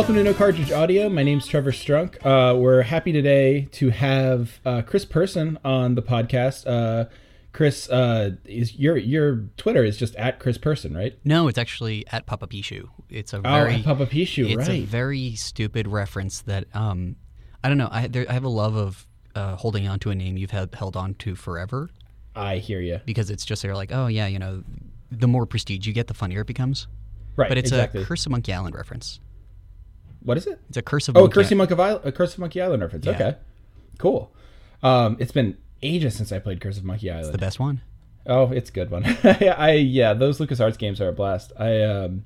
Welcome to No Cartridge Audio. My name's Trevor Strunk. Uh, we're happy today to have uh, Chris Person on the podcast. Uh, Chris, uh, is your your Twitter is just at Chris Person, right? No, it's actually at Papa Pishu. It's a Oh, very at Papa Pishu, it's a right? very stupid reference that um I don't know. I there, I have a love of uh, holding on to a name you've had, held on to forever I hear you. because it's just they're like, oh yeah, you know, the more prestige you get, the funnier it becomes. Right, But it's exactly. a Curse of Monkey Island reference. What is it? It's a Curse of Oh, Monkey Cursey Monkey Island, a Curse of Monkey Island reference. Yeah. Okay, cool. Um, it's been ages since I played Curse of Monkey Island. the best one. Oh, it's a good one. I yeah, those LucasArts games are a blast. I um,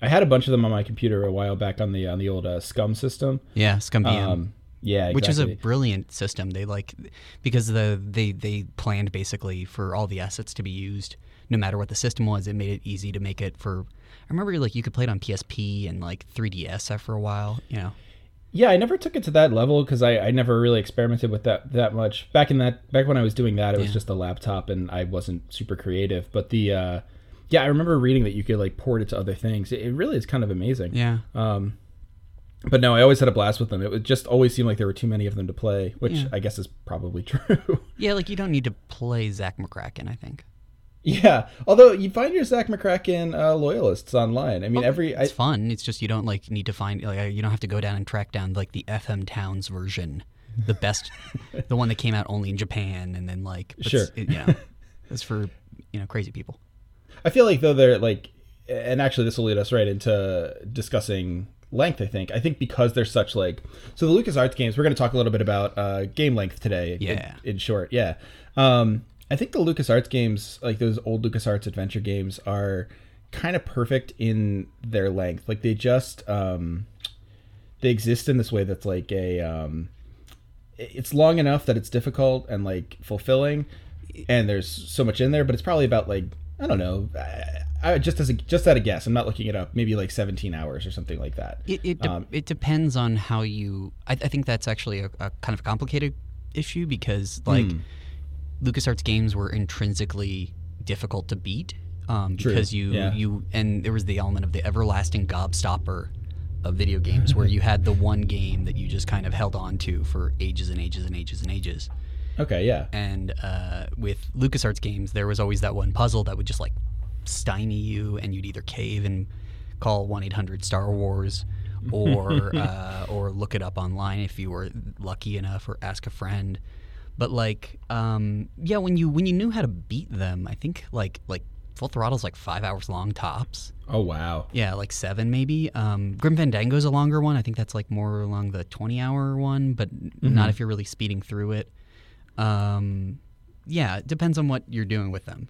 I had a bunch of them on my computer a while back on the on the old uh, SCUMM system. Yeah, ScummVM. Um, yeah, which is a brilliant system. They like because the they they planned basically for all the assets to be used no matter what the system was. It made it easy to make it for. I remember like you could play it on PSP and like 3DS for a while. You know, Yeah, I never took it to that level because I, I never really experimented with that that much. Back in that back when I was doing that, it was just a laptop and I wasn't super creative. But the uh, yeah, I remember reading that you could like port it to other things. It, it really is kind of amazing. yeah. Um, but no, I always had a blast with them. It would just always seemed like there were too many of them to play, which Yeah. I guess is probably true. Yeah, like you don't need to play Zak McKracken. I think yeah, although you find your Zak McKracken uh, loyalists online. I mean, every I, it's fun. It's just you don't like need to find like you don't have to go down and track down like the FM Towns version, the best, the one that came out only in Japan, and then like Sure. it, know, it's for you know crazy people. I feel like though they're like, and actually this will lead us right into discussing length. I think. I think because they're such like, so the LucasArts games. We're going to talk a little bit about uh, game length today. in- Yeah. In, short, yeah. Um, I think the LucasArts games, like those old LucasArts adventure games, are kind of perfect in their length. Like they just um, they exist in this way that's like a um, it's long enough that it's difficult and like fulfilling and there's so much in there but it's probably about like i don't know I, I just as a just at a guess i'm not looking it up maybe like 17 hours or something like that It it, de- Um, it depends on how you. I, I think that's actually a, a kind of complicated issue because like Hmm. LucasArts games were intrinsically difficult to beat um, True, because you yeah. you and there was the element of the everlasting gobstopper of video games where you had the one game that you just kind of held on to for ages and ages and ages and ages. okay yeah And uh, with LucasArts games, there was always that one puzzle that would just like stymie you, and you'd either cave and call one eight hundred Star Wars, or uh, or look it up online if you were lucky enough, or ask a friend. But like, um, yeah, when you when you knew how to beat them, I think like like Full Throttle's like five hours long tops. oh wow Yeah, like seven maybe. Um, Grim Fandango's a longer one. I think that's like more along the twenty-hour one, but n- not if you're really speeding through it. Um, yeah, it depends on what you're doing with them.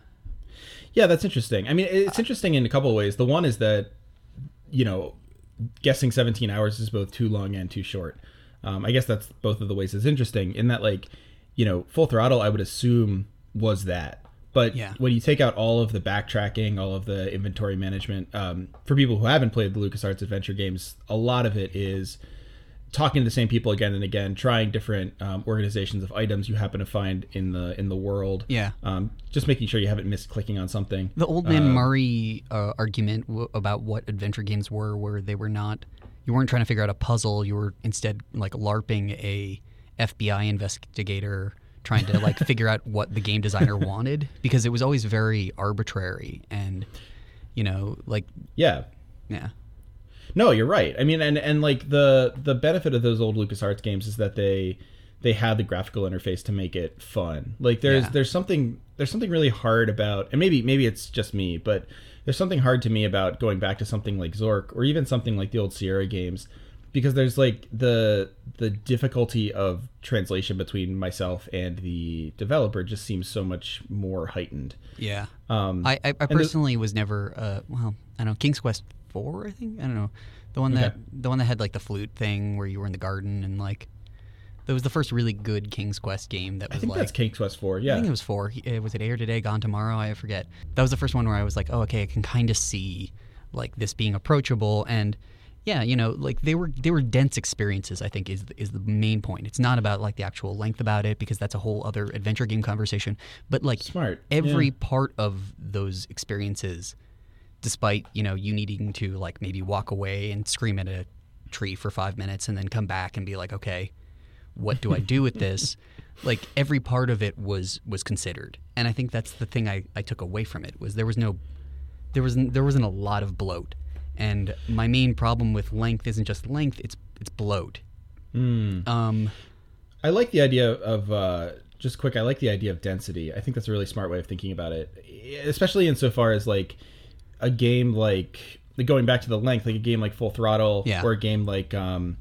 yeah that's interesting i mean it's interesting in a couple of ways the one is that you know guessing 17 hours is both too long and too short um, i guess that's both of the ways it's interesting in that like you know full throttle i would assume was that but Yeah. when you take out all of the backtracking all of the inventory management um, for people who haven't played the lucasarts adventure games a lot of it is talking to the same people again and again trying different um, organizations of items you happen to find in the in the world Yeah. um, just making sure you haven't missed clicking on something The old man Murray uh, argument w- about what adventure games were, where they were not, you weren't trying to figure out a puzzle. You were instead like LARPing a FBI investigator trying to like figure out what the game designer wanted because it was always very arbitrary and, you know, like yeah yeah, No, you're right. I mean, and and like the the benefit of those old LucasArts games is that they they had the graphical interface to make it fun. Like there's Yeah. there's something there's something really hard about, and maybe maybe it's just me, but there's something hard to me about going back to something like Zork or even something like the old Sierra games, because there's like the the difficulty of translation between myself and the developer just seems so much more heightened. yeah. Um, I, I, I the- personally was never uh, well I don't know King's Quest four I think I don't know the one that Okay. the one that had like the flute thing where you were in the garden and like that was the first really good King's Quest game that I was think like that's King's Quest Four. yeah I think it was four. Uh, Was it Heir Today, Gone Tomorrow? I forget. That was the first one where I was like, oh, okay, I can kind of see like this being approachable and yeah, you know, like they were they were dense experiences. I think is is the main point. It's not about like the actual length about it because that's a whole other adventure game conversation. But like Smart, every yeah. part of those experiences, despite you know you needing to like maybe walk away and scream at a tree for five minutes and then come back and be like, okay, what do I do with this? like every part of it was was considered, and I think that's the thing I, I took away from it was there was no there wasn't there wasn't a lot of bloat, and my main problem with length isn't just length; it's it's bloat. Um, I like the idea of uh, just quick. I like the idea of density. I think that's a really smart way of thinking about it, especially insofar as like a game like like going back to the length, like a game like Full Throttle Yeah. or a game like um,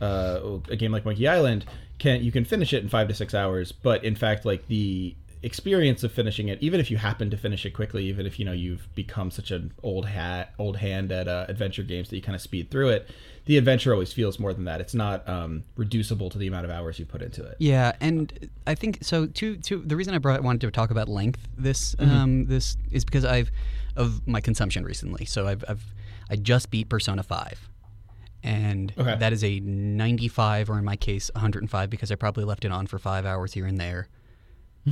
uh, a game like Monkey Island can you can finish it in five to six hours, but in fact, like the experience of finishing it, even if you happen to finish it quickly, even if you know you've become such an old hat, old hand at uh, adventure games that you kind of speed through it, the adventure always feels more than that. It's not um, reducible to the amount of hours you put into it. Yeah, and I think so. To to the reason I brought wanted to talk about length this um, this is because I've of my consumption recently. So I've I've I just beat Persona Five, and Okay. that is a 95 or in my case 105 because I probably left it on for five hours here and there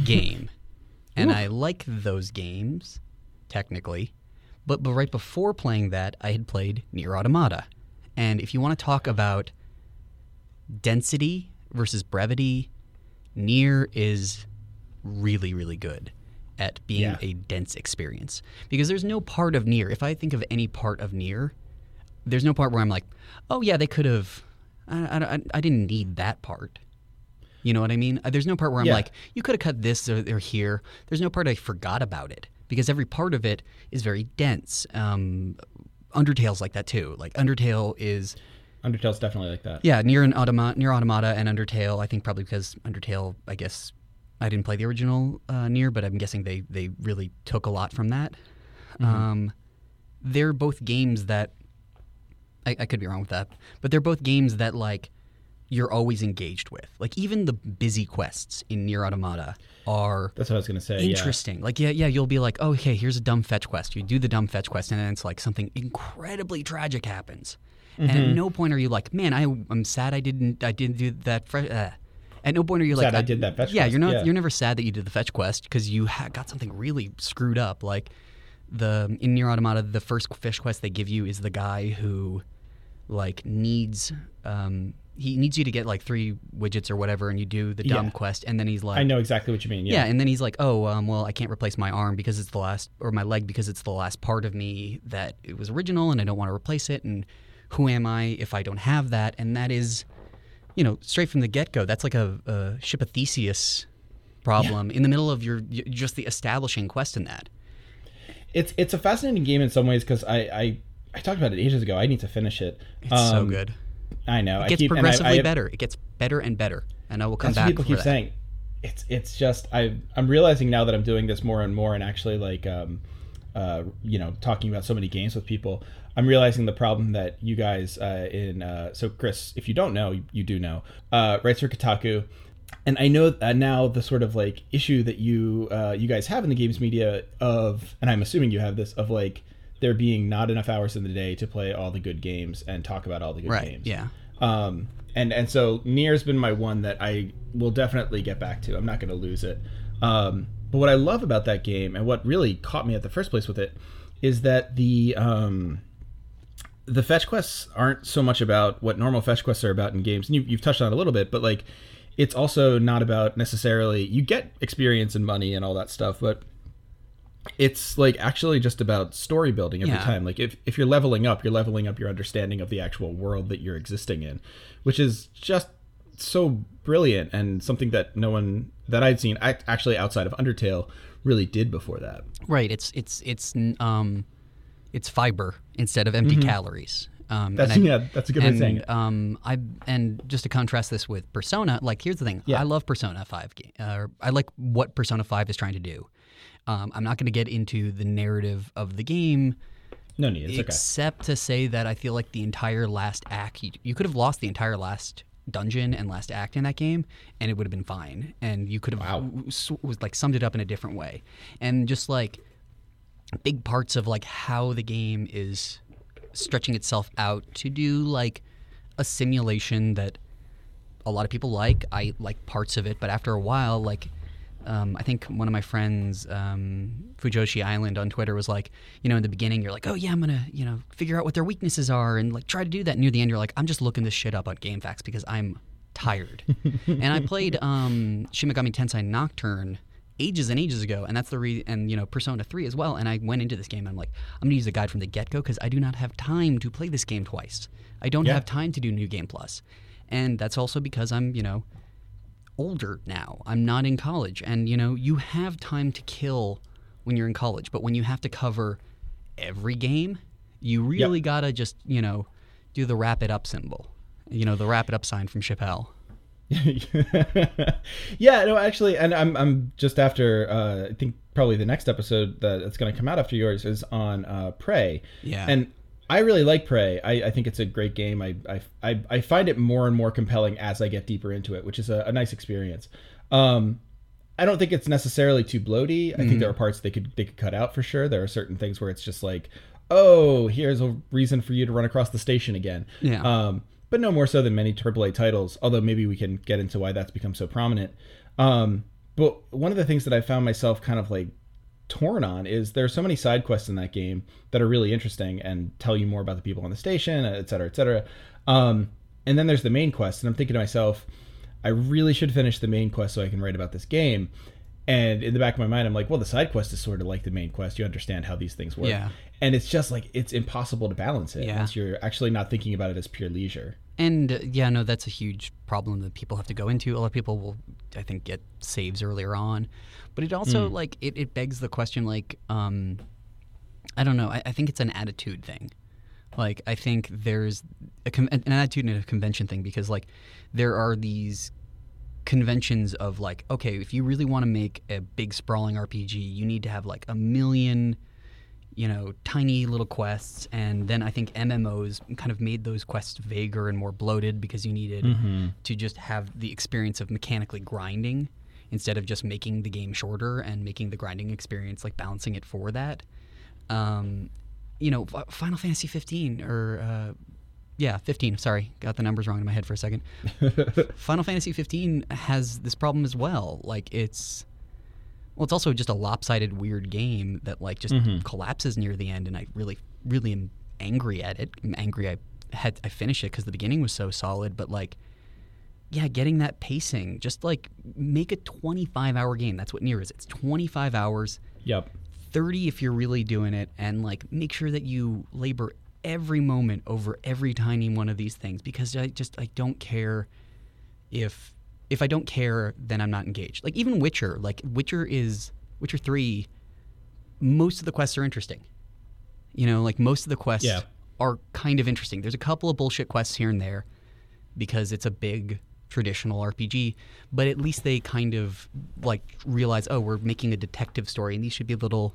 game, and I like those games technically, but but right before playing that I had played Nier Automata, and if you want to talk about density versus brevity, Nier is really, really good at being Yeah. a dense experience. Because there's no part of Nier, if I think of any part of Near, there's no part where I'm like, oh, yeah, they could have, I, I, I didn't need that part. You know what I mean? Uh, There's no part where I'm Yeah. like, you could have cut this or, or here. There's no part I forgot about it because every part of it is very dense. Um, Undertale's like that too. Like Undertale is Undertale's definitely like that. yeah, Nier an automata, Nier automata and Undertale. I think probably because Undertale, I guess I didn't play the original uh, Nier, but I'm guessing they they really took a lot from that. Um, they're both games that I, I could be wrong with that, but they're both games that like you're always engaged with. Like even the busy quests in Nier Automata are That's what I was gonna say. yeah. interesting. Like yeah, yeah, you'll be like, oh, okay, here's a dumb fetch quest. You do the dumb fetch quest, and then it's like something incredibly tragic happens. And Mm-hmm. at no point are you like, man, I, I'm sad I didn't, I didn't do that. Fre- uh. At no point are you Sad like, I did that fetch Yeah, quest, you're not, yeah. you're never sad that you did the fetch quest because you ha- got something really screwed up. Like the in Nier Automata, the first fish quest they give you is the guy who like needs um he needs you to get like three widgets or whatever and you do the dumb Yeah. quest and then he's like I know exactly what you mean. yeah. Yeah. and then he's like, "Oh, um, well, I can't replace my arm because it's the last, or my leg because it's the last part of me that it was original, and I don't want to replace it. And who am I if I don't have that? And that is, you know, straight from the get go. That's like a, a ship of Theseus problem in the middle of your just the establishing quest in that. It's it's a fascinating game in some ways because I, I I talked about it ages ago. I need to finish it. It's so Um, good. I know. It gets keep, and I- progressively I, better. It gets better and better. And I will come back. people keep that. saying. It's it's just I I'm realizing now that I'm doing this more and more and actually like um uh you know talking about so many games with people. I'm realizing the problem that you guys uh, in uh, so Chris, if you don't know, you, you do know, uh, writes for Kotaku, and I know uh, now the sort of like issue that you uh, you guys have in the games media of, and I'm assuming you have this of like there being not enough hours in the day to play all the good games and talk about all the good Right. games Yeah. um, and and so Nier's been my one that I will definitely get back to. I'm not going to lose it. Um, but what I love about that game and what really caught me at the first place with it is that the um, the fetch quests aren't so much about what normal fetch quests are about in games. And you, you've touched on it a little bit, but like it's also not about necessarily you get experience and money and all that stuff, but it's like actually just about story building every Yeah. time. Like if, if you're leveling up, you're leveling up your understanding of the actual world that you're existing in, which is just so brilliant and something that no one that I'd seen actually outside of Undertale really did before that. Right. It's it's it's um, it's fiber instead of empty calories. Um, Mm-hmm. That's I- yeah, that's a good way of and saying it. um, I and just to contrast this with Persona, like here's the thing: Yeah. I love Persona Five. Uh, I like what Persona Five is trying to do. Um, I'm not going to get into the narrative of the game, No need. It's okay. except to say that I feel like the entire last act, you, you could have lost the entire last dungeon and last act in that game, and it would have been fine. And you could have Wow. w- was like summed it up in a different way, and just like big parts of like how the game is stretching itself out to do like a simulation that a lot of people like. I like parts of it, but after a while, like um, I think one of my friends, um, Fujoshi Island on Twitter, was like, you know, in the beginning, you're like, oh yeah, I'm gonna, you know, figure out what their weaknesses are and like try to do that. Near the end, you're like, I'm just looking this shit up on GameFAQs because I'm tired. and I played um, Shin Megami Tensei Nocturne ages and ages ago, and that's the re- and you know Persona 3 as well. And I went into this game and I'm like, I'm gonna use a guide from the get go because I do not have time to play this game twice. I don't Yeah. have time to do New Game. Plus, and that's also because I'm you know older now. I'm not in college, and you know you have time to kill when you're in college, but when you have to cover every game, you really gotta just you know do the wrap it up symbol. You know the wrap it up sign from Chappelle. yeah, no, actually, and I'm I'm just after uh, I think probably the next episode that it's going to come out after yours is on uh, Prey. Yeah. and I really like Prey. I, I think it's a great game. I, I I I find it more and more compelling as I get deeper into it, which is a, a nice experience. Um, I don't think it's necessarily too bloaty. I think there are parts they could they could cut out for sure. There are certain things where it's just like, oh, here's a reason for you to run across the station again. Yeah. Um, but no more so than many AAA titles. Although maybe we can get into why that's become so prominent. Um, but one of the things that I found myself kind of like torn on is there are so many side quests in that game that are really interesting and tell you more about the people on the station, et cetera, et cetera. Um, and then there's the main quest, and I'm thinking to myself, I really should finish the main quest so I can write about this game. And in the back of my mind, I'm like, well, the side quest is sort of like the main quest. You understand how these things work. Yeah. And it's just like, it's impossible to balance it Yeah. once you're actually not thinking about it as pure leisure. And uh, yeah, no, that's a huge problem that people have to go into. A lot of people will, I think, get saves earlier on, but it also like it, it begs the question, like, um, I don't know. I, I think it's an attitude thing. Like, I think there's a an attitude and a convention thing because like there are these conventions of like, okay, if you really want to make a big sprawling RPG, you need to have like a million you know, tiny little quests. And then I think MMOs kind of made those quests vaguer and more bloated because you needed to just have the experience of mechanically grinding instead of just making the game shorter and making the grinding experience like balancing it for that. Um, you know, Final Fantasy 15 or uh, yeah, 15. Sorry, got the numbers wrong in my head for a second. Final Fantasy 15 has this problem as well. Like it's well, it's also just a lopsided, weird game that like just mm-hmm. collapses Nier the end, and I really, really am angry at it. I'm angry I had I finished it because the beginning was so solid, but like, yeah, getting that pacing, just like make a 25 hour game. That's what near is. It's 25 hours, Yep. 30 if you're really doing it, and like make sure that you labor every moment over every tiny one of these things because I just I don't care if if I don't care, then I'm not engaged. Like even Witcher, like Witcher is Witcher three. Most of the quests are interesting. You know, like most of the quests Yeah. are kind of interesting. There's a couple of bullshit quests here and there because it's a big traditional RPG, but at least they kind of like realize, oh, we're making a detective story, and these should be little,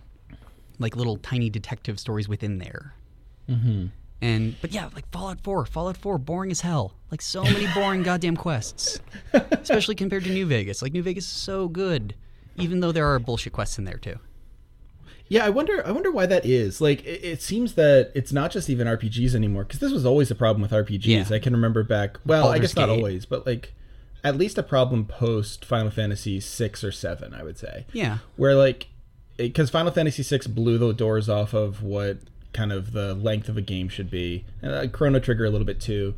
like little tiny detective stories within there. Mm-hmm. And but yeah, like Fallout 4, Fallout 4, boring as hell. Like so many boring goddamn quests, especially compared to New Vegas. Like New Vegas is so good, even though there are bullshit quests in there too. Yeah, I wonder. I wonder why that is. Like, it, it seems that it's not just even RPGs anymore. Because this was always a problem with RPGs. Yeah. I can remember back. Well, I Baldur's guess not always, but like, at least a problem post Final Fantasy six or seven. I would say. Yeah, Where like, because Final Fantasy six blew the doors off of what kind of the length of a game should be. Uh, Chrono Trigger a little bit too,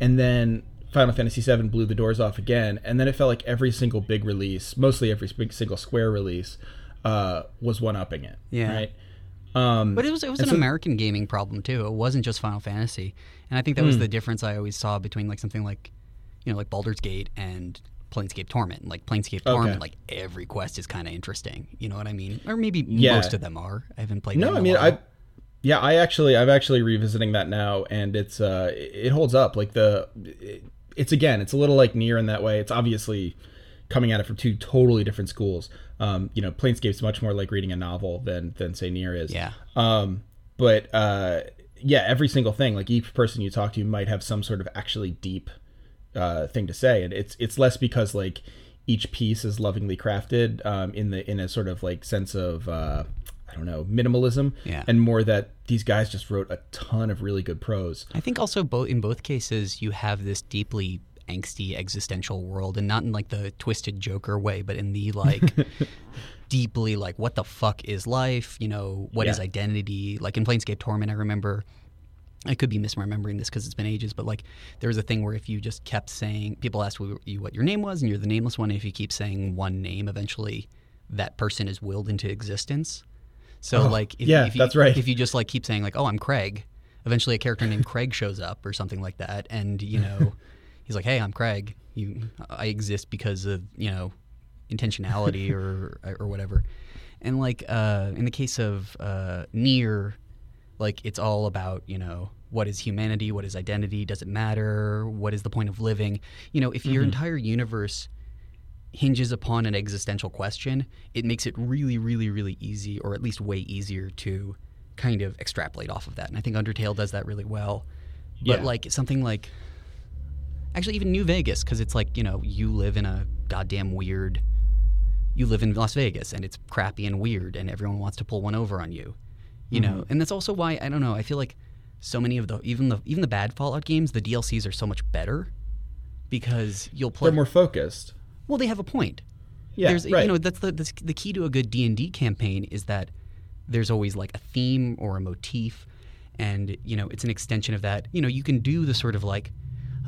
and then Final Fantasy VII blew the doors off again. And then it felt like every single big release, mostly every big single Square release, uh, was one upping it. Yeah. Right. Um, but it was it was an so- American gaming problem too. It wasn't just Final Fantasy, and I think that was the difference I always saw between like something like, you know, like Baldur's Gate and Planescape Torment. Like Planescape Torment, like every quest is kind of interesting. You know what I mean? Or maybe Yeah. most of them are. I haven't played. No, I mean. I, yeah, I actually, I'm actually revisiting that now, and it's, uh, it holds up. Like the, it, it's again, it's a little like Nier in that way. It's obviously coming at it from two totally different schools. Um, you know, Planescape's much more like reading a novel than than say Nier is. Yeah. Um, but uh, yeah, every single thing, like each person you talk to might have some sort of actually deep uh, thing to say, and it's it's less because like each piece is lovingly crafted um, in the in a sort of like sense of uh, I don't know minimalism, Yeah. and more that these guys just wrote a ton of really good prose. I think also both in both cases you have this deeply angsty existential world, and not in like the twisted Joker way, but in the like deeply like what the fuck is life? You know, what is Yeah. identity? Like in Planescape Torment, I remember. I could be misremembering this because it's been ages, but like there was a thing where if you just kept saying, people asked you what your name was, and you're the nameless one. And if you keep saying one name, eventually that person is willed into existence. So Oh, like, if, yeah, if you, that's right. If you just like keep saying like, "Oh, I'm Craig," eventually a character named Craig shows up or something like that, and you know, he's like, "Hey, I'm Craig. You, I exist because of you know, intentionality or or whatever." And like uh, in the case of uh, Nier, like it's all about you know what is humanity, what is identity, does it matter, what is the point of living? You know, if your entire universe hinges upon an existential question, it makes it really, really, really easy, or at least way easier to kind of extrapolate off of that. And I think Undertale does that really well. But Yeah. like something like, actually, even New Vegas, because it's like you know you live in a goddamn weird. You live in Las Vegas, and it's crappy and weird, and everyone wants to pull one over on you. You know, mm-hmm. and that's also why I don't know. I feel like so many of the even the even the bad Fallout games, the DLCs are so much better because you'll play. They're more focused. Well, they have a point. Yeah, there's right. you know that's the that's the key to a good D and D campaign is that there's always like a theme or a motif, and you know it's an extension of that. You know you can do the sort of like,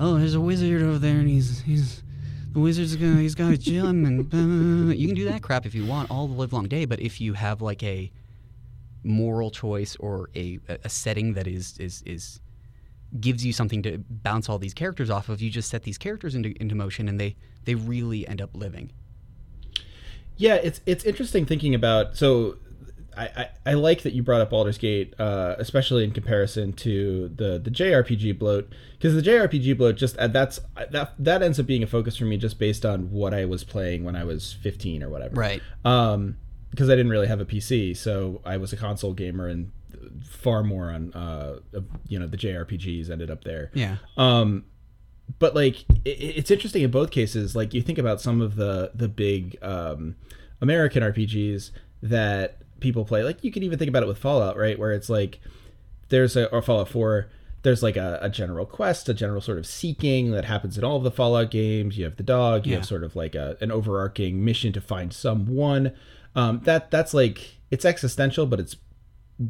oh, there's a wizard over there, and he's he's the wizard's gonna he's got a gem, and you can do that crap if you want all the live long day. But if you have like a moral choice or a a setting that is is is gives you something to bounce all these characters off of, you just set these characters into into motion, and they they really end up living. Yeah, it's it's interesting thinking about. So, I, I, I like that you brought up Baldur's Gate, uh, especially in comparison to the the JRPG bloat, because the JRPG bloat just uh, that's that that ends up being a focus for me just based on what I was playing when I was 15 or whatever. Right. Um, because I didn't really have a PC, so I was a console gamer and far more on uh, you know the JRPGs ended up there. Yeah. Um, but like it, it's interesting in both cases. Like you think about some of the the big um, American RPGs that people play. Like you can even think about it with Fallout, right? Where it's like there's a or Fallout Four. There's like a, a general quest, a general sort of seeking that happens in all of the Fallout games. You have the dog. You Yeah. have sort of like a, an overarching mission to find someone. Um, that that's like it's existential, but it's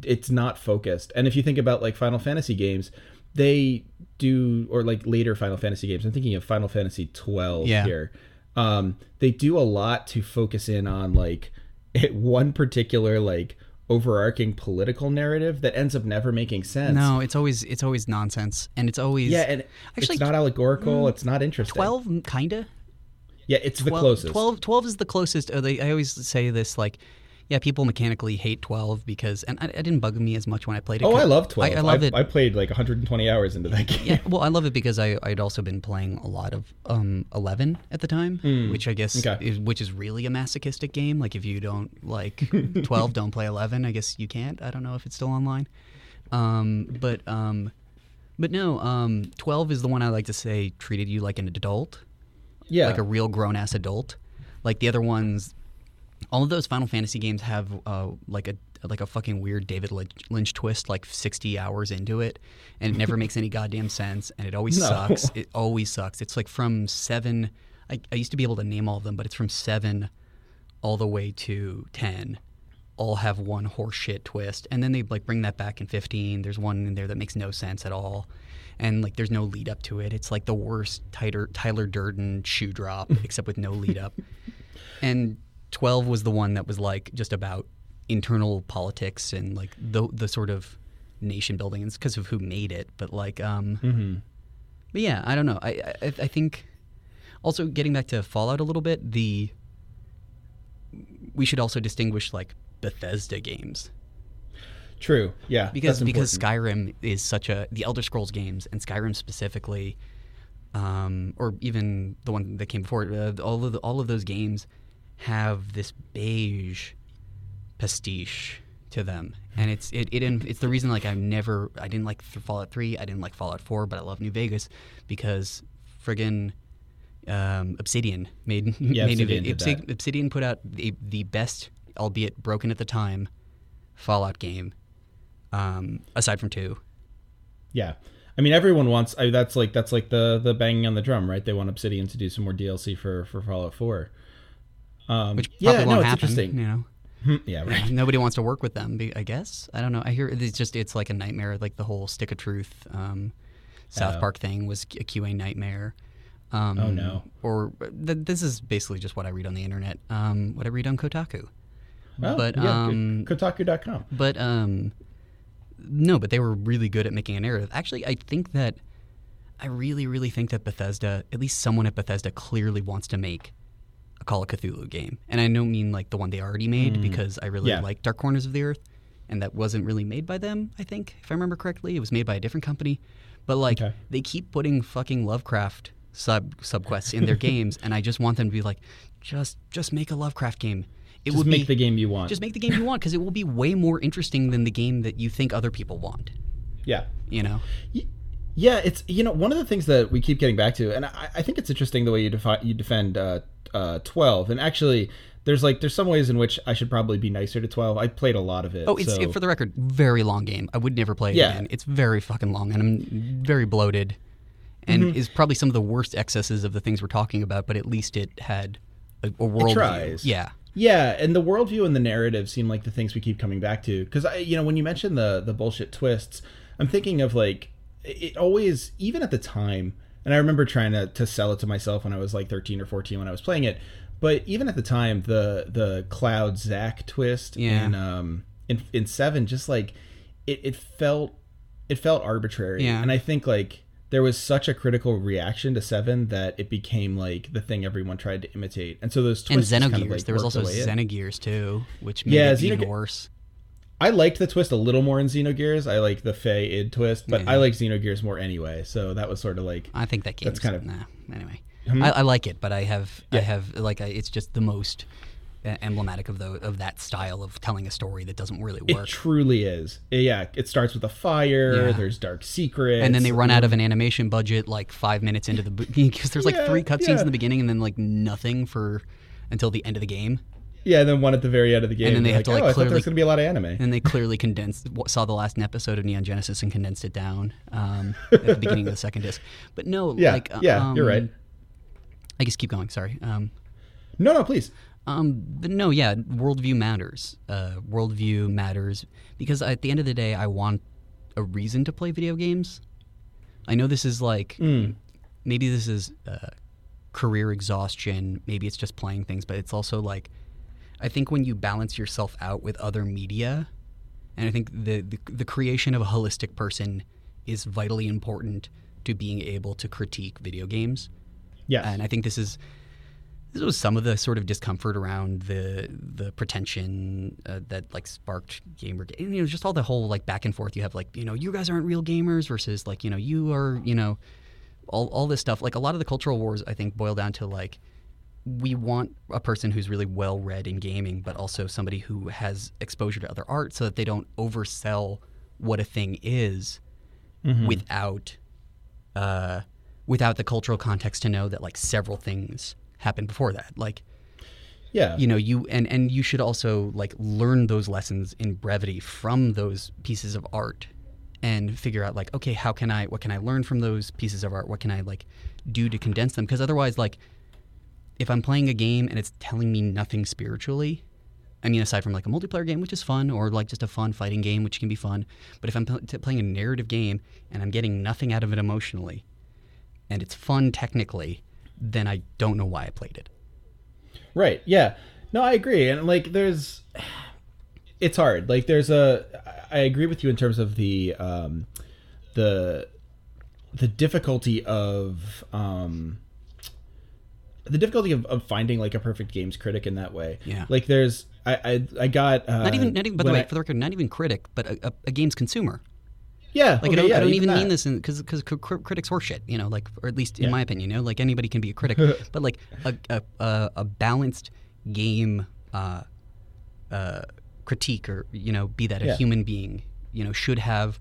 it's not focused. And if you think about like Final Fantasy games, they do or like later Final Fantasy games. I'm thinking of Final Fantasy 12 Yeah. here. Um, they do a lot to focus in on like one particular like overarching political narrative that ends up never making sense. No, it's always it's always nonsense, and it's always Yeah, and Actually, it's not allegorical. it's not interesting. twelve kinda. Yeah, it's the closest. 12, 12 is the closest. Uh, they, I always say this like, yeah, people mechanically hate twelve because, and I, it didn't bug me as much when I played it. Oh, I love 12. I, I love I, it. I played like 120 hours into that game. yeah, well, I love it because I I'd also been playing a lot of um Eleven at the time, which I guess. Okay. is which is really a masochistic game. Like if you don't like twelve, don't play Eleven. I guess you can't. I don't know if it's still online. Um, but um, but no, um, twelve is the one I like to say treated you like an adult, yeah. like a real grown ass adult. Like the other ones, all of those Final Fantasy games have uh, like a like a fucking weird David Lynch, Lynch twist, like sixty hours into it, and it never makes any goddamn sense, and it always No. sucks. It always sucks. It's like from seven. I, I used to be able to name all of them, but it's from seven all the way to ten. All have one horseshit twist, and then they like bring that back in fifteen. There's one in there that makes no sense at all, and like there's no lead up to it. It's like the worst Tyler, Tyler Durden shoe drop, except with no lead up. And 12 was the one that was like just about internal politics and like the the sort of nation building. It's because of who made it, but like um Mhm. but yeah, I don't know. I, I I think also getting back to Fallout a little bit, the we should also distinguish like Bethesda games True. Yeah. because because. Skyrim is such a the Elder Scrolls games and Skyrim specifically, um, or even the one that came before it, uh, all of the, all of those games have this beige pastiche to them, and it's it, it it's the reason like I've never I didn't like Fallout Three, I didn't like Fallout Four, but I love New Vegas because friggin' um, Obsidian made Yeah, made Obsidian it, did Obsi- Obsidian put out the, the best, albeit broken at the time, Fallout game, um, aside from two. Yeah. I mean, everyone wants. I, that's like that's like the the banging on the drum, right? They want Obsidian to do some more DLC for for Fallout Four. Um, Which probably yeah, won't no, happen. interesting. You know, yeah, right. nobody wants to work with them. I guess I don't know. I hear it's just it's like a nightmare. Like the whole Stick of Truth, um, South Oh. Park thing was a QA nightmare. Um, Oh, no. Or th- this is basically just what I read on the internet. Um, what I read on Kotaku. Oh, but yeah, um, Kotaku.com. but um, no, but they were really good at making a narrative. Actually, I think that I really, really think that Bethesda, at least someone at Bethesda, clearly wants to make a Call of Cthulhu game. And I don't mean like the one they already made because I really Yeah. like Dark Corners of the Earth, and that wasn't really made by them. I think, if I remember correctly, it was made by a different company. But like, Okay. they keep putting fucking Lovecraft sub subquests in their games, and I just want them to be like, just just make a Lovecraft game. It Just would make be, the game you want. just make the game you want because it will be way more interesting than the game that you think other people want. yeah. You know? Yeah, it's you know one of the things that we keep getting back to, and I, I think it's interesting the way you defi- you defend uh, uh, twelve. And actually, there's like there's some ways in which I should probably be nicer to twelve. I played a lot of it. Oh, it's so- for the record, very long game. I would never play it Yeah. again. It's very fucking long, and I'm very bloated, and Mm-hmm. is probably some of the worst excesses of the things we're talking about. But at least it had a, a world. tries. Yeah, Yeah, and the worldview and the narrative seem like the things we keep coming back to. Because I, you know, when you mention the the bullshit twists, I'm thinking of like it always, even at the time, and I remember trying to to sell it to myself when I was like 13 or 14 when I was playing it. But even at the time, the the Cloud Zack twist Yeah. in um in in seven, just like it, it felt it felt arbitrary. Yeah. And I think like there was such a critical reaction to seven that it became like the thing everyone tried to imitate. And so those and twists just Xenogears. kind of, like, there was also. Xenogears too, which made Yeah, it even Xenoge- worse. I liked the twist a little more in Xenogears. I like the Fei Id twist, but Yeah. I mm-hmm. like Xenogears more anyway. So that was sort of like I think that game's That's kind of- nah. Anyway, Hmm? I, I like it, but I have I have like I, it's just the most emblematic of the of that style of telling a story that doesn't really work. it truly is. Eh, yeah, it starts with a fire. Yeah. There's dark secrets, and then they run mm-hmm. out of an animation budget like five minutes into the because there's like Yeah, three cutscenes yeah. in the beginning and then like nothing for until the end of the game. Yeah, and then one at the very end of the game. And then they You're have to, like, oh, I thought there clearly- was going to be a lot of anime. And they clearly condensed saw the last episode of Neon Genesis and condensed it down um, at the beginning of the second disc. But no, Yeah, like uh, yeah, you're um, right. I guess keep going. Sorry. Um, No, no, please. Um, but no, yeah, worldview matters. Uh, worldview matters because at the end of the day, I want a reason to play video games. I know this is like Mm. maybe this is uh, career exhaustion. Maybe it's just playing things, but it's also like I think when you balance yourself out with other media, and I think the the, the creation of a holistic person is vitally important to being able to critique video games. Yes. And I think this is this was some of the sort of discomfort around the the pretension uh, that like sparked gamer you know just all the whole like back and forth you have like you know you guys aren't real gamers versus like you know you are you know all all this stuff like a lot of the cultural wars I think boil down to like we want a person who's really well read in gaming but also somebody who has exposure to other art so that they don't oversell what a thing is without uh, without the cultural context to know that like several things happened before that. Like yeah. you know you and and you should also like learn those lessons in brevity from those pieces of art and figure out like okay how can I what can I learn from those pieces of art? What can I like do to condense them? Because otherwise like if I'm playing a game and it's telling me nothing spiritually, I mean, aside from like a multiplayer game, which is fun, or like just a fun fighting game, which can be fun. But if I'm pl- playing a narrative game and I'm getting nothing out of it emotionally, and it's fun technically, then I don't know why I played it. Right. Yeah. No, I agree. And like there's it's hard. Like there's a I agree with you in terms of the um the the difficulty of um the difficulty of, of finding like a perfect games critic in that way. Yeah. Like there's I I, I got uh, Not even, not even. By the way, I- for the record, not even critic, but a, a, a game's consumer. yeah. Like okay, I don't, yeah, I don't even that. mean this because because critics horseshit, you know, like or at least in Yeah. my opinion, you know, like anybody can be a critic, but like a a, a, balanced game uh, uh, critique or you know, be that a Yeah. human being, you know, should have,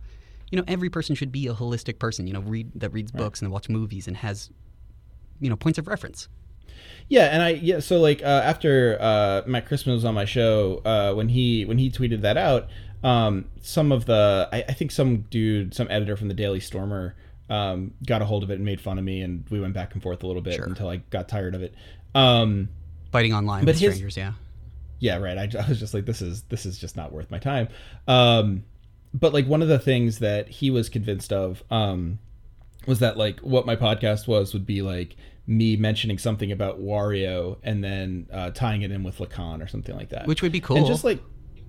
you know, every person should be a holistic person, you know, read that reads books and watch movies and has, you know, points of reference. Yeah, and I yeah, so like uh, after uh, Matt Christmas was on my show, uh, when he when he tweeted that out, um, some of the I, I think some dude, some editor from the Daily Stormer, um, got a hold of it and made fun of me, and we went back and forth a little bit Sure. until I got tired of it. Um, Fighting online But with his- strangers, yeah. yeah right I, I was just like this is this is just not worth my time um but like one of the things that he was convinced of um was that like what my podcast was would be like me mentioning something about wario and then uh, tying it in with lacan or something like that Which would be cool. and just like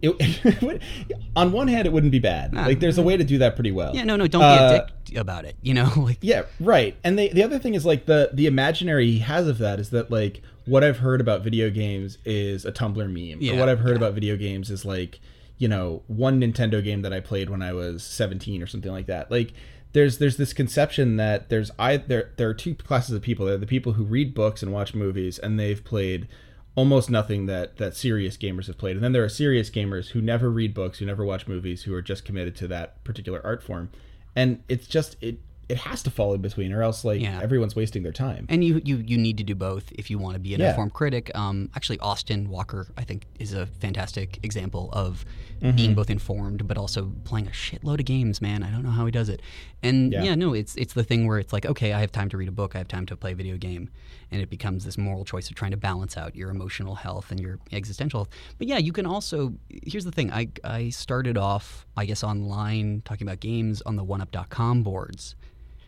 it, on one hand it wouldn't be bad Nah. like there's a way to do that pretty well yeah, no, no, don't be Uh, a dick about it. You know, like yeah, right. And the the other thing is like the the imaginary he has of that is that like what I've heard about video games is a Tumblr meme. Yeah, or what I've heard yeah. about video games is like, you know, one Nintendo game that I played when I was 17 or something like that. Like there's there's this conception that there's I there there are two classes of people. There are the people who read books and watch movies and they've played almost nothing that that serious gamers have played. And then there are serious gamers who never read books, who never watch movies, who are just committed to that particular art form. And it's just it it has to fall in between or else like Yeah. everyone's wasting their time. and you, you you need to do both if you want to be an Yeah. informed critic. Um, actually, Austin Walker, I think, is a fantastic example of Mm-hmm. being both informed but also playing a shitload of games. Man, I don't know how he does it. And Yeah. yeah. no, it's it's the thing where it's like, okay, I have time to read a book, I have time to play a video game, and it becomes this moral choice of trying to balance out your emotional health and your existential health. But yeah, you can also. Here's the thing. I I started off, I guess, online talking about games on the OneUp.com boards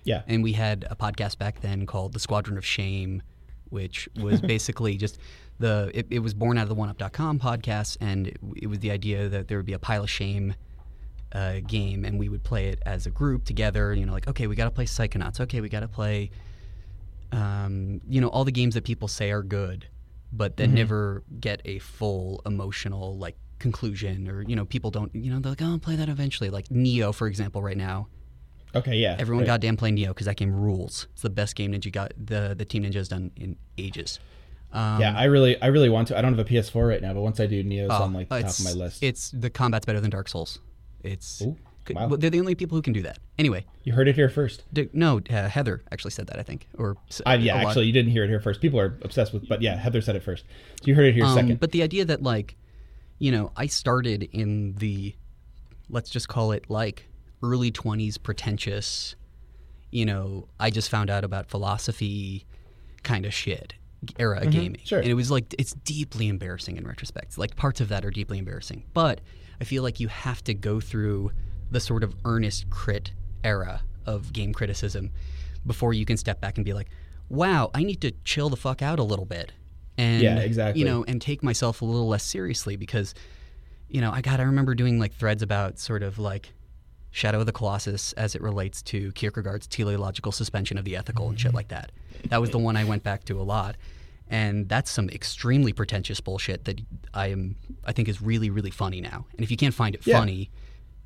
Yeah. and we had a podcast back then called the Squadron of Shame, which was basically just the it, it was born out of the OneUp.com podcast, and it, it was the idea that there would be a pile of shame uh, game, and we would play it as a group together. You know, like okay, we got to play Psychonauts. Okay, we got to play, um, you know, all the games that people say are good, but that never get a full emotional like conclusion, or you know, people don't, you know, they're like, oh, I'll play that eventually. Like Nioh, for example, right now. Okay, yeah. Everyone right. goddamn play Nioh because that game rules. It's the best game Ninja got the the Team Ninja has done in ages. Um, yeah, I really I really want to. I don't have a PS4 right now, but once I do Nioh's oh, on like the top of my list. It's the combat's better than Dark Souls. It's Ooh, wow. they're the only people who can do that. Anyway, you heard it here first. d- no, uh, Heather actually said that I think, or I, yeah, a lot- actually, you didn't hear it here first. People are obsessed with, but yeah, Heather said it first. So you heard it here Um, second. But the idea that like, you know, I started in the, let's just call it like early twenties, pretentious. You know, I just found out about philosophy, kind of shit era gaming, Mm-hmm. sure. and it was like it's deeply embarrassing in retrospect. Like parts of that are deeply embarrassing, but I feel like you have to go through the sort of earnest crit era of game criticism before you can step back and be like, wow, I need to chill the fuck out a little bit. And Yeah, exactly. you know, and take myself a little less seriously because, you know, I got I remember doing like threads about sort of like Shadow of the Colossus as it relates to Kierkegaard's teleological suspension of the ethical and shit like that. That was the one I went back to a lot. And that's some extremely pretentious bullshit that I am I think is really really funny now. And if you can't find it Yeah. funny,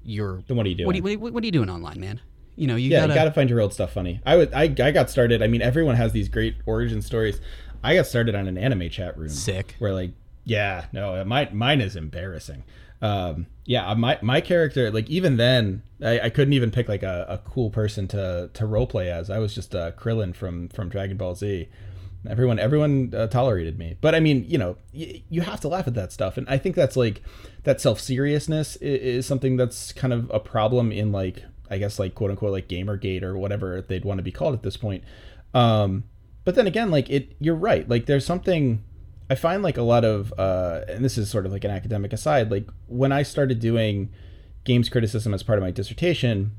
you're Then what are you What, are doing? you, what, are you doing online, man? You know, you yeah, gotta, you gotta find your old stuff funny. I would I, I got started. I mean, everyone has these great origin stories. I got started on an anime chat room. Sick. Where like, yeah, no, my mine is embarrassing. Um, yeah, my my character, like even then, I, I couldn't even pick like a, a cool person to to roleplay as. I was just uh, Krillin from from Dragon Ball Z. Everyone everyone uh, tolerated me, but I mean, you know, y- you have to laugh at that stuff, and I think that's like that self seriousness is, is something that's kind of a problem in like I guess like quote unquote like Gamergate or whatever they'd want to be called at this point. Um, but then again, like it, you're right. Like there's something I find like a lot of, uh, and this is sort of like an academic aside. Like when I started doing games criticism as part of my dissertation,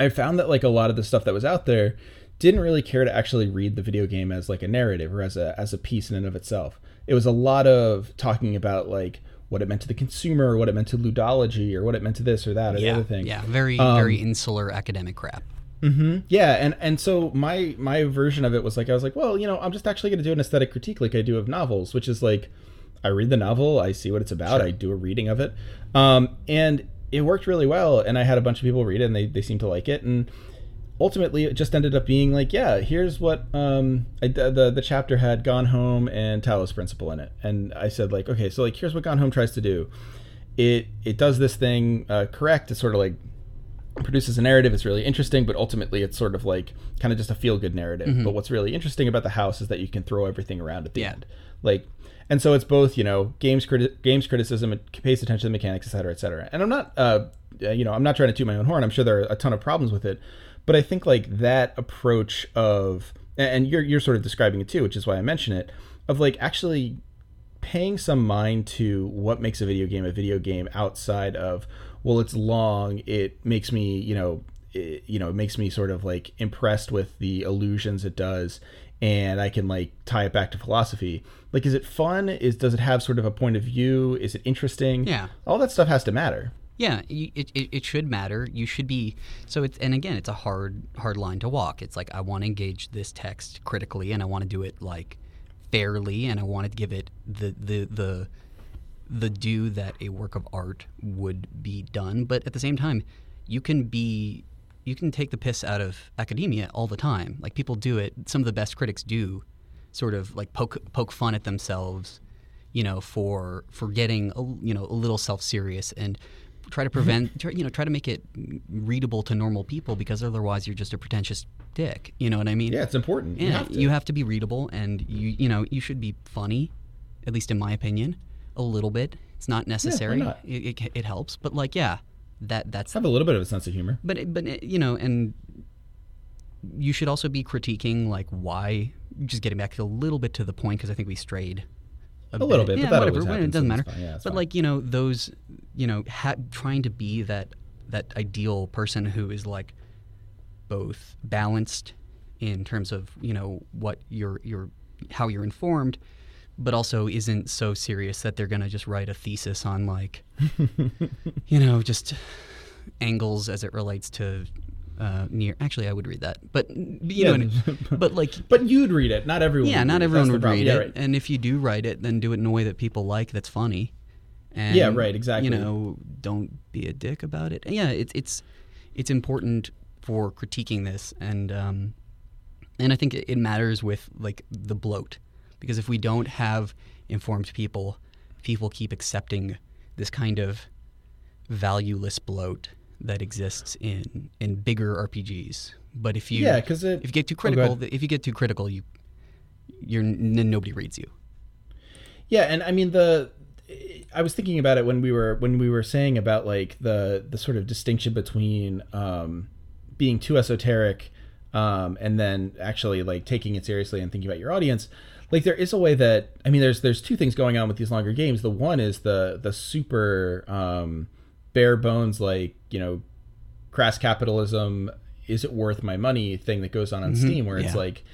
I found that like a lot of the stuff that was out there didn't really care to actually read the video game as like a narrative or as a as a piece in and of itself. It was a lot of talking about like what it meant to the consumer, or what it meant to ludology, or what it meant to this or that or the other thing. yeah, very Um, very insular academic crap. Hmm Yeah, and and so my my version of it was like I was like, well, you know, I'm just actually going to do an aesthetic critique like I do of novels, which is like I read the novel, I see what it's about, I do a reading of it, um, and it worked really well. And I had a bunch of people read it, and they they seemed to like it, and ultimately it just ended up being like, yeah, here's what um I, the the chapter had Gone Home and Talos Principle in it, and I said like, okay, so like here's what Gone Home tries to do. It it does this thing uh, correct. It's sort of like produces a narrative it's really interesting, but ultimately it's sort of like kind of just a feel good narrative. Mm-hmm. But what's really interesting about the house is that you can throw everything around at the Yeah. end. Like, and so it's both, you know, games criti- games criticism, it pays attention to the mechanics, et cetera, et cetera. And I'm not, uh, uh, you know, I'm not trying to toot my own horn. I'm sure there are a ton of problems with it, but I think like that approach of, and you're you're sort of describing it too, which is why I mention it, of like actually paying some mind to what makes a video game a video game outside of well it's long it makes me you know it, you know it makes me sort of like impressed with the illusions it does and i can like tie it back to philosophy like is it fun is does it have sort of a point of view is it interesting Yeah. all that stuff has to matter Yeah, it, it, it should matter. You should be so. It's and again, it's a hard hard line to walk. It's like I want to engage this text critically, and I want to do it like fairly, and I want to give it the the the the due that a work of art would be done. But at the same time, you can be you can take the piss out of academia all the time. Like people do it. Some of the best critics do sort of like poke poke fun at themselves, you know, for for getting a, you know a little self serious and try to mm-hmm. prevent try, you know try to make it readable to normal people because otherwise you're just a pretentious dick. You know what I mean? yeah it's important Yeah, you have to to be readable, and you you know you should be funny, at least in my opinion, a little bit. It's not necessary. not? It, it, it helps, but like yeah, that that's have a little bit of a sense of humor but it- but it- you know, and you should also be critiquing like why. Just getting back a little bit to the point because I think we strayed A little bit, but Yeah, that whatever. happens, it doesn't matter. Yeah, but fine. like you know those, you know, ha- trying to be that that ideal person who is like both balanced in terms of you know what you're you're how you're informed but also isn't so serious that they're going to just write a thesis on like you know just angles as it relates to uh, Nier actually I would read that but you Yeah. know what I mean? but like but you'd read it not everyone yeah, would not read it. everyone That's would read Yeah, it, right. and if you do write it, then do it in a way that people like. That's funny. And, Yeah, right, exactly. You know, don't be a dick about it. And yeah, it's it's it's important for critiquing this, and um, and I think it, it matters with like the bloat, because if we don't have informed people, people keep accepting this kind of valueless bloat that exists in in bigger RPGs. But if you Yeah, if you get too Oh, critical, ahead. if you get too critical, you you're n- nobody reads you. Yeah, and I mean the I was thinking about it when we were when we were saying about like the the sort of distinction between um, being too esoteric um, and then actually like taking it seriously and thinking about your audience. Like there is a way that I mean there's there's two things going on with these longer games. The one is the the super um, bare bones like you know crass capitalism is it worth my money thing that goes on on Steam where it's Mm-hmm. Like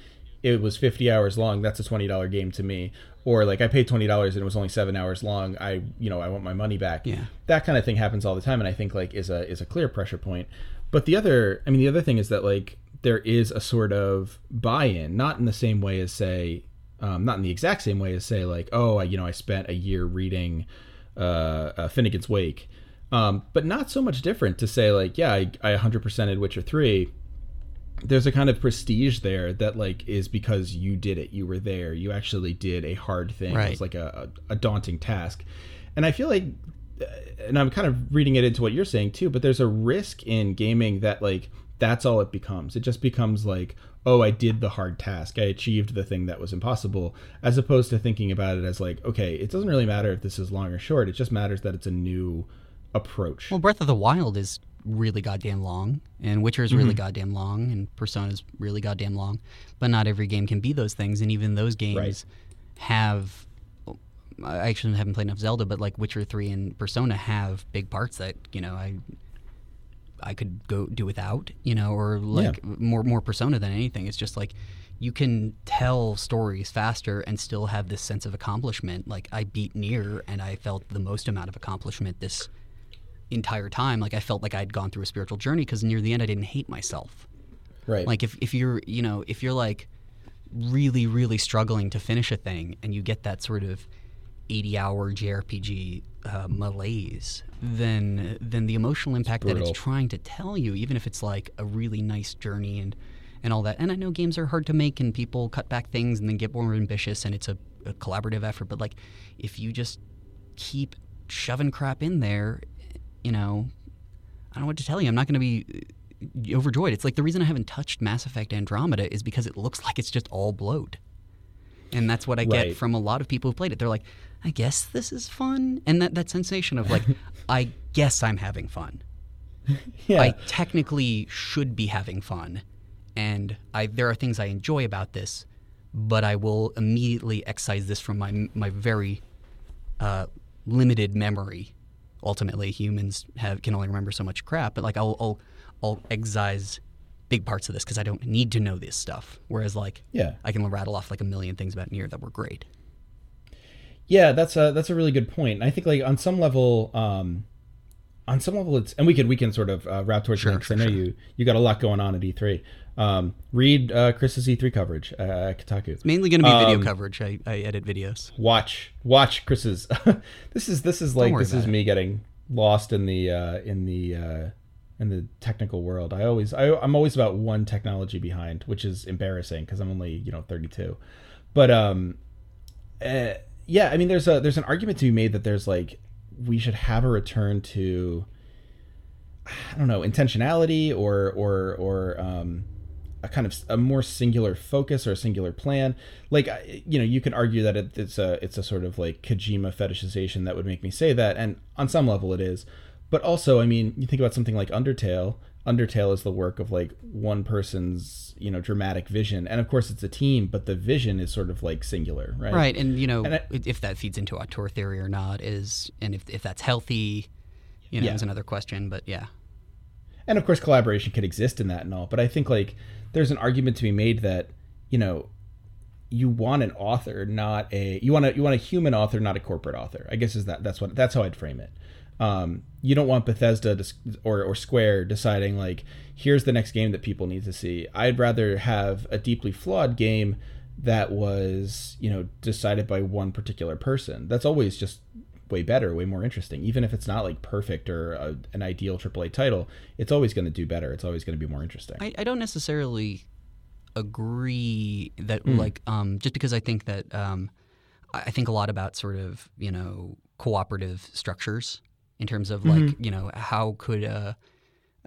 it was 50 hours long that's a $20 game to me or like i paid $20 and it was only 7 hours long i you know i want my money back Yeah. that kind of thing happens all the time and i think like is a is a clear pressure point but the other i mean the other thing is that like there is a sort of buy-in not in the same way as say um, not in the exact same way as say like oh I, you know i spent a year reading uh, uh Finnegans Wake. Um, but not so much different to say like yeah i, I 100%ed witcher 3 there's a kind of prestige there that like is because you did it. You were there. You actually did a hard thing. It Right. was like a, a, a daunting task. And i feel like uh, and i'm kind of reading it into what you're saying too but there's a risk in gaming that like that's all it becomes it just becomes like oh i did the hard task i achieved the thing that was impossible as opposed to thinking about it as like okay it doesn't really matter if this is long or short it just matters that it's a new approach Well, Breath of the Wild is really goddamn long, and Witcher is Mm-hmm. really goddamn long, and Persona is really goddamn long. But not every game can be those things, and even those games Right. have. I actually haven't played enough Zelda, but like Witcher Three and Persona have big parts that you know I. I could go do without, you know, or like more more Persona than anything. It's just like you can tell stories faster and still have this sense of accomplishment. Like I beat Nier, and I felt the most amount of accomplishment this entire time like i felt like i'd gone through a spiritual journey because near the end i didn't hate myself right like if, if you're you know if you're like really really struggling to finish a thing and you get that sort of 80 hour jrpg uh, malaise than then the emotional impact that it's trying to tell you even if it's like a really nice journey and and all that and i know games are hard to make and people cut back things and then get more ambitious and it's a, a collaborative effort but like if you just keep shoving crap in there you know I don't know what to tell you. I'm not going to be uh, overjoyed. It's like the reason I haven't touched Mass Effect Andromeda is because it looks like it's just all bloat. And that's what I get from a lot of people who played it. They're like, I guess this is fun. And that, that sensation of like, I guess I'm having fun. Yeah. I technically should be having fun, and I there are things I enjoy about this, but I will immediately excise this from my my very uh, limited memory. Ultimately, humans have can only remember so much crap, but like I'll I'll, I'll excise big parts of this because I don't need to know this stuff. Whereas like Yeah. I can rattle off like a million things about Nier that were great. Yeah, that's a that's a really good point. And I think like on some level, um, on some level, it's and we can we can sort of uh, wrap towards Sure, sure, because I sure, know you you got a lot going on at E3. Um, read uh, Chris's E3 coverage uh, at Kotaku. It's mainly going to be video Um, coverage. I, I edit videos. Watch watch Chris's. this is this is like this is me getting lost in the uh, in the uh, in the technical world. I always I, I'm always about one technology behind, which is embarrassing because I'm only you know 32. But um, uh, yeah, I mean, there's a there's an argument to be made that there's like we should have a return to I don't know intentionality or or or um, a kind of a more singular focus or a singular plan. Like you know, you can argue that it, it's a it's a sort of like Kojima fetishization that would make me say that, and on some level it is. But also, I mean, you think about something like Undertale. Undertale is the work of like one person's you know dramatic vision, and of course it's a team, but the vision is sort of like singular, right? Right, and you know And I- if that feeds into auteur theory or not is, and if if that's healthy, you know, Yeah. is another question. But yeah, and of course collaboration could exist in that and all but i think like there's an argument to be made that you know you want an author not a you want a you want a human author not a corporate author i guess is that that's what that's how i'd frame it um, you don't want bethesda to, or, or square deciding like here's the next game that people need to see. I'd rather have a deeply flawed game that was you know decided by one particular person. That's always just way better way more interesting. Even if it's not like perfect or a, an ideal aaa title it's always going to do better. It's always going to be more interesting. I, I don't necessarily agree that Hmm. like um, just because I think that um, I think a lot about sort of you know cooperative structures in terms of like Mm-hmm. you know how could a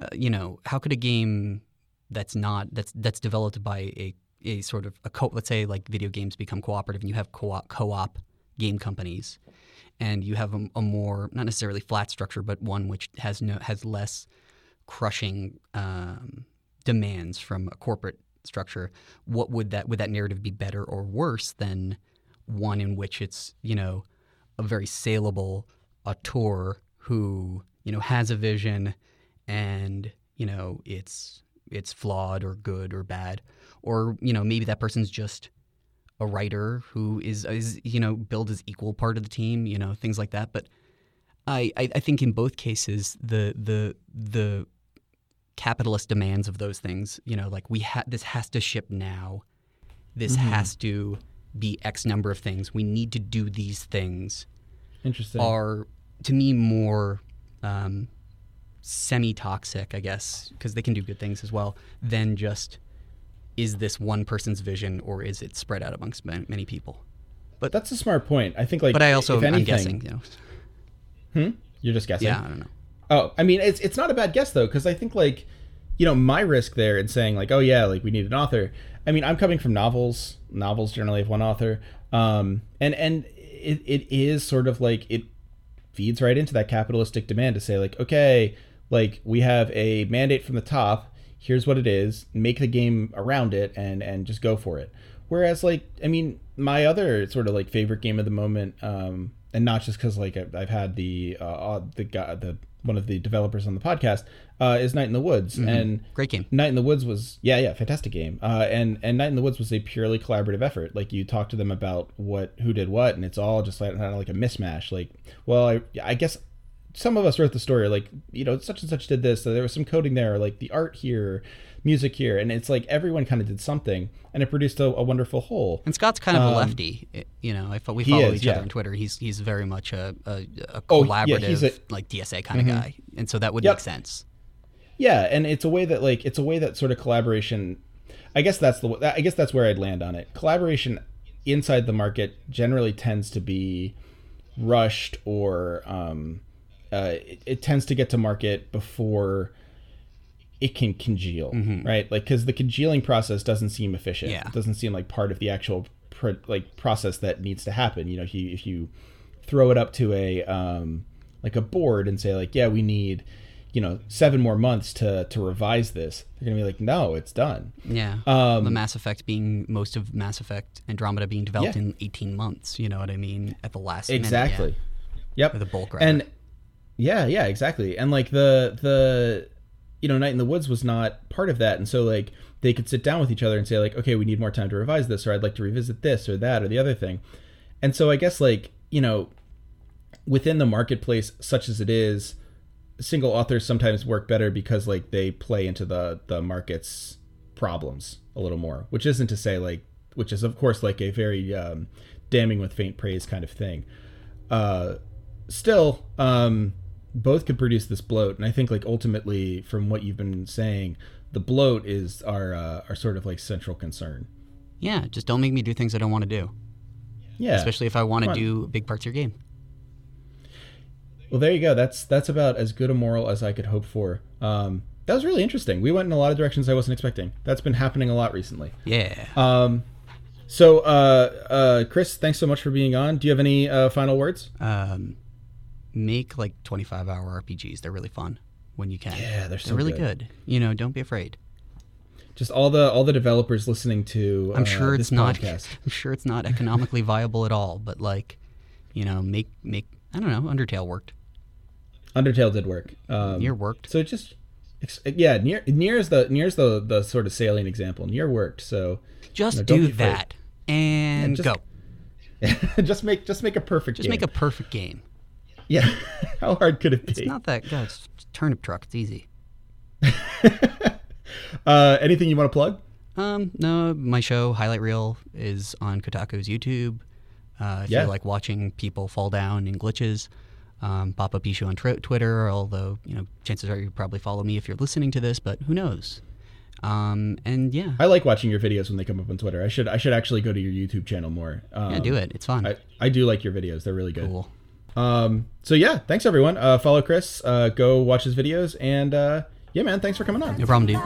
uh, you know how could a game that's not that's that's developed by a a sort of a co- let's say like video games become cooperative and you have co-op co-op game companies and you have a, a more not necessarily flat structure but one which has no has less crushing um, demands from a corporate structure what would that would that narrative be better or worse than one in which it's you know a very saleable auteur who you know has a vision and you know it's it's flawed or good or bad. Or you know maybe that person's just a writer who is is you know billed as equal part of the team you know things like that. But I, I I think in both cases the the the capitalist demands of those things you know like we ha- this has to ship now. This mm-hmm. has to be x number of things. We need to do these things. Interesting. Are to me more um, semi-toxic, I guess, because they can do good things as well, than just is this one person's vision or is it spread out amongst ma- many people? but that's a smart point i think like But I also if I'm anything, guessing, you know, hmm? you're just guessing yeah, I don't know. Oh, I mean, it's it's not a bad guess though, because I think like, you know, my risk there in saying like, oh yeah, like we need an author. I mean, I'm coming from novels. Novels generally have one author, um, and and it, it is sort of like it feeds right into that capitalistic demand to say like, okay, like we have a mandate from the top. Here's what it is. Make the game around it, and and just go for it. Whereas like, I mean, my other sort of like favorite game of the moment, um, and not just because like I've, had the uh, the the one of the developers on the podcast uh, is Night in the Woods, and Great game. Night in the Woods was yeah yeah fantastic game. Uh, and and Night in the Woods was a purely collaborative effort. Like you talk to them about what who did what, and it's all just like kind of like a mismatch. Like well I I guess some of us wrote the story like you know such and such did this. So there was some coding there, like the art here, music here, and it's like everyone kind of did something, and it produced a, a wonderful whole. And Scott's kind of a Um, lefty. You know, I we follow is, each yeah. other on Twitter. He's he's very much a, a, a Oh, yeah, collaborative, a- like DSA kind of guy, and so that would Yep. make sense. Yeah, and it's a way that like it's a way that sort of collaboration. I guess that's the I guess that's where I'd land on it. Collaboration inside the market generally tends to be rushed or um, uh, it, it tends to get to market before it can congeal, right? Like because the congealing process doesn't seem efficient. Yeah. It doesn't seem like part of the actual pro- like process that needs to happen. You know, if you if you throw it up to a um, like a board and say like, yeah, we need you know seven more months to to revise this, they're gonna be like, no, it's done. Yeah. Um, the Mass Effect being most of Mass Effect Andromeda being developed Yeah. in 18 months. You know what I mean? At the last minute, yeah. Exactly. Yep. With a bulk grabber. and yeah, yeah, exactly. And like the the you know, Night in the Woods was not part of that, and so like they could sit down with each other and say like, okay, we need more time to revise this, or I'd like to revisit this or that or the other thing. And so I guess like you know, within the marketplace such as it is, single authors sometimes work better because like they play into the the market's problems a little more, which isn't to say like, which is of course like a very um, damning with faint praise kind of thing. Uh, still, um, both could produce this bloat, and I think like ultimately, from what you've been saying, the bloat is our uh, our sort of like central concern. yeah, just don't make me do things I don't want to do. Yeah, Especially if I want to do big parts of your game. Well, there you go. That's that's about as good a moral as I could hope for. Um, that was really interesting. We went in a lot of directions I wasn't expecting. That's been happening a lot recently. Yeah. Um, so, uh, uh, Chris, thanks so much for being on. Do you have any uh, final words? um, make like 25 hour RPGs. They're really fun when you can. Yeah, they're so really good. good. You know, don't be afraid. Just all the all the developers listening to. I'm uh, sure it's not. podcast. I'm sure it's not economically viable at all. But like, you know, make make. I don't know. Undertale worked. Undertale did work. Um, Nier worked. So it just, yeah, Nier Nier is the Nier is the the sort of salient example. Nier worked, so Just no, don't do that and just- go. just make just make a perfect. Just game. make a perfect game. Yeah. How hard could it be? It's not that. God, it's turnip truck. It's easy. uh, anything you want to plug? Um, no, my show Highlight Reel is on Kotaku's YouTube. Uh, if Yeah. you like watching people fall down in glitches, um, pop up issue on tr- Twitter. Although you know, chances are you probably follow me if you're listening to this, but who knows? Um, and yeah, I like watching your videos when they come up on Twitter. I should I should actually go to your YouTube channel more. Um, yeah, do it. It's fun. I, I do like your videos. They're really good. cool. Um, so yeah, thanks everyone. Uh, follow Chris. Uh, go watch his videos, and uh, yeah, man, thanks for coming on. No problem, dude.